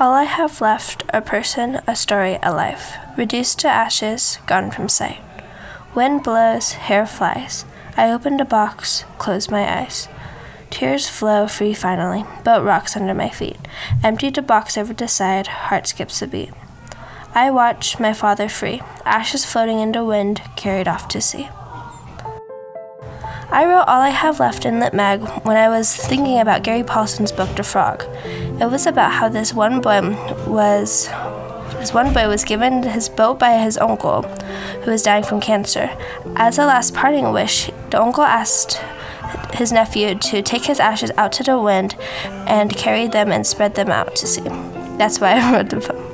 All I have left a person, a story, a life. Reduced to ashes, gone from sight. Wind blows, hair flies. I opened a box, closed my eyes. Tears flow free finally, boat rocks under my feet. Emptied a box over the side, heart skips a beat. I watch my father free, ashes floating into wind, carried off to sea. I wrote All I Have Left in Lit Mag when I was thinking about Gary Paulsen's book, The Frog. It was about how this one boy was this one boy was given his boat by his uncle, who was dying from cancer. As a last parting wish, the uncle asked his nephew to take his ashes out to the wind and carry them and spread them out to sea. That's why I wrote the poem.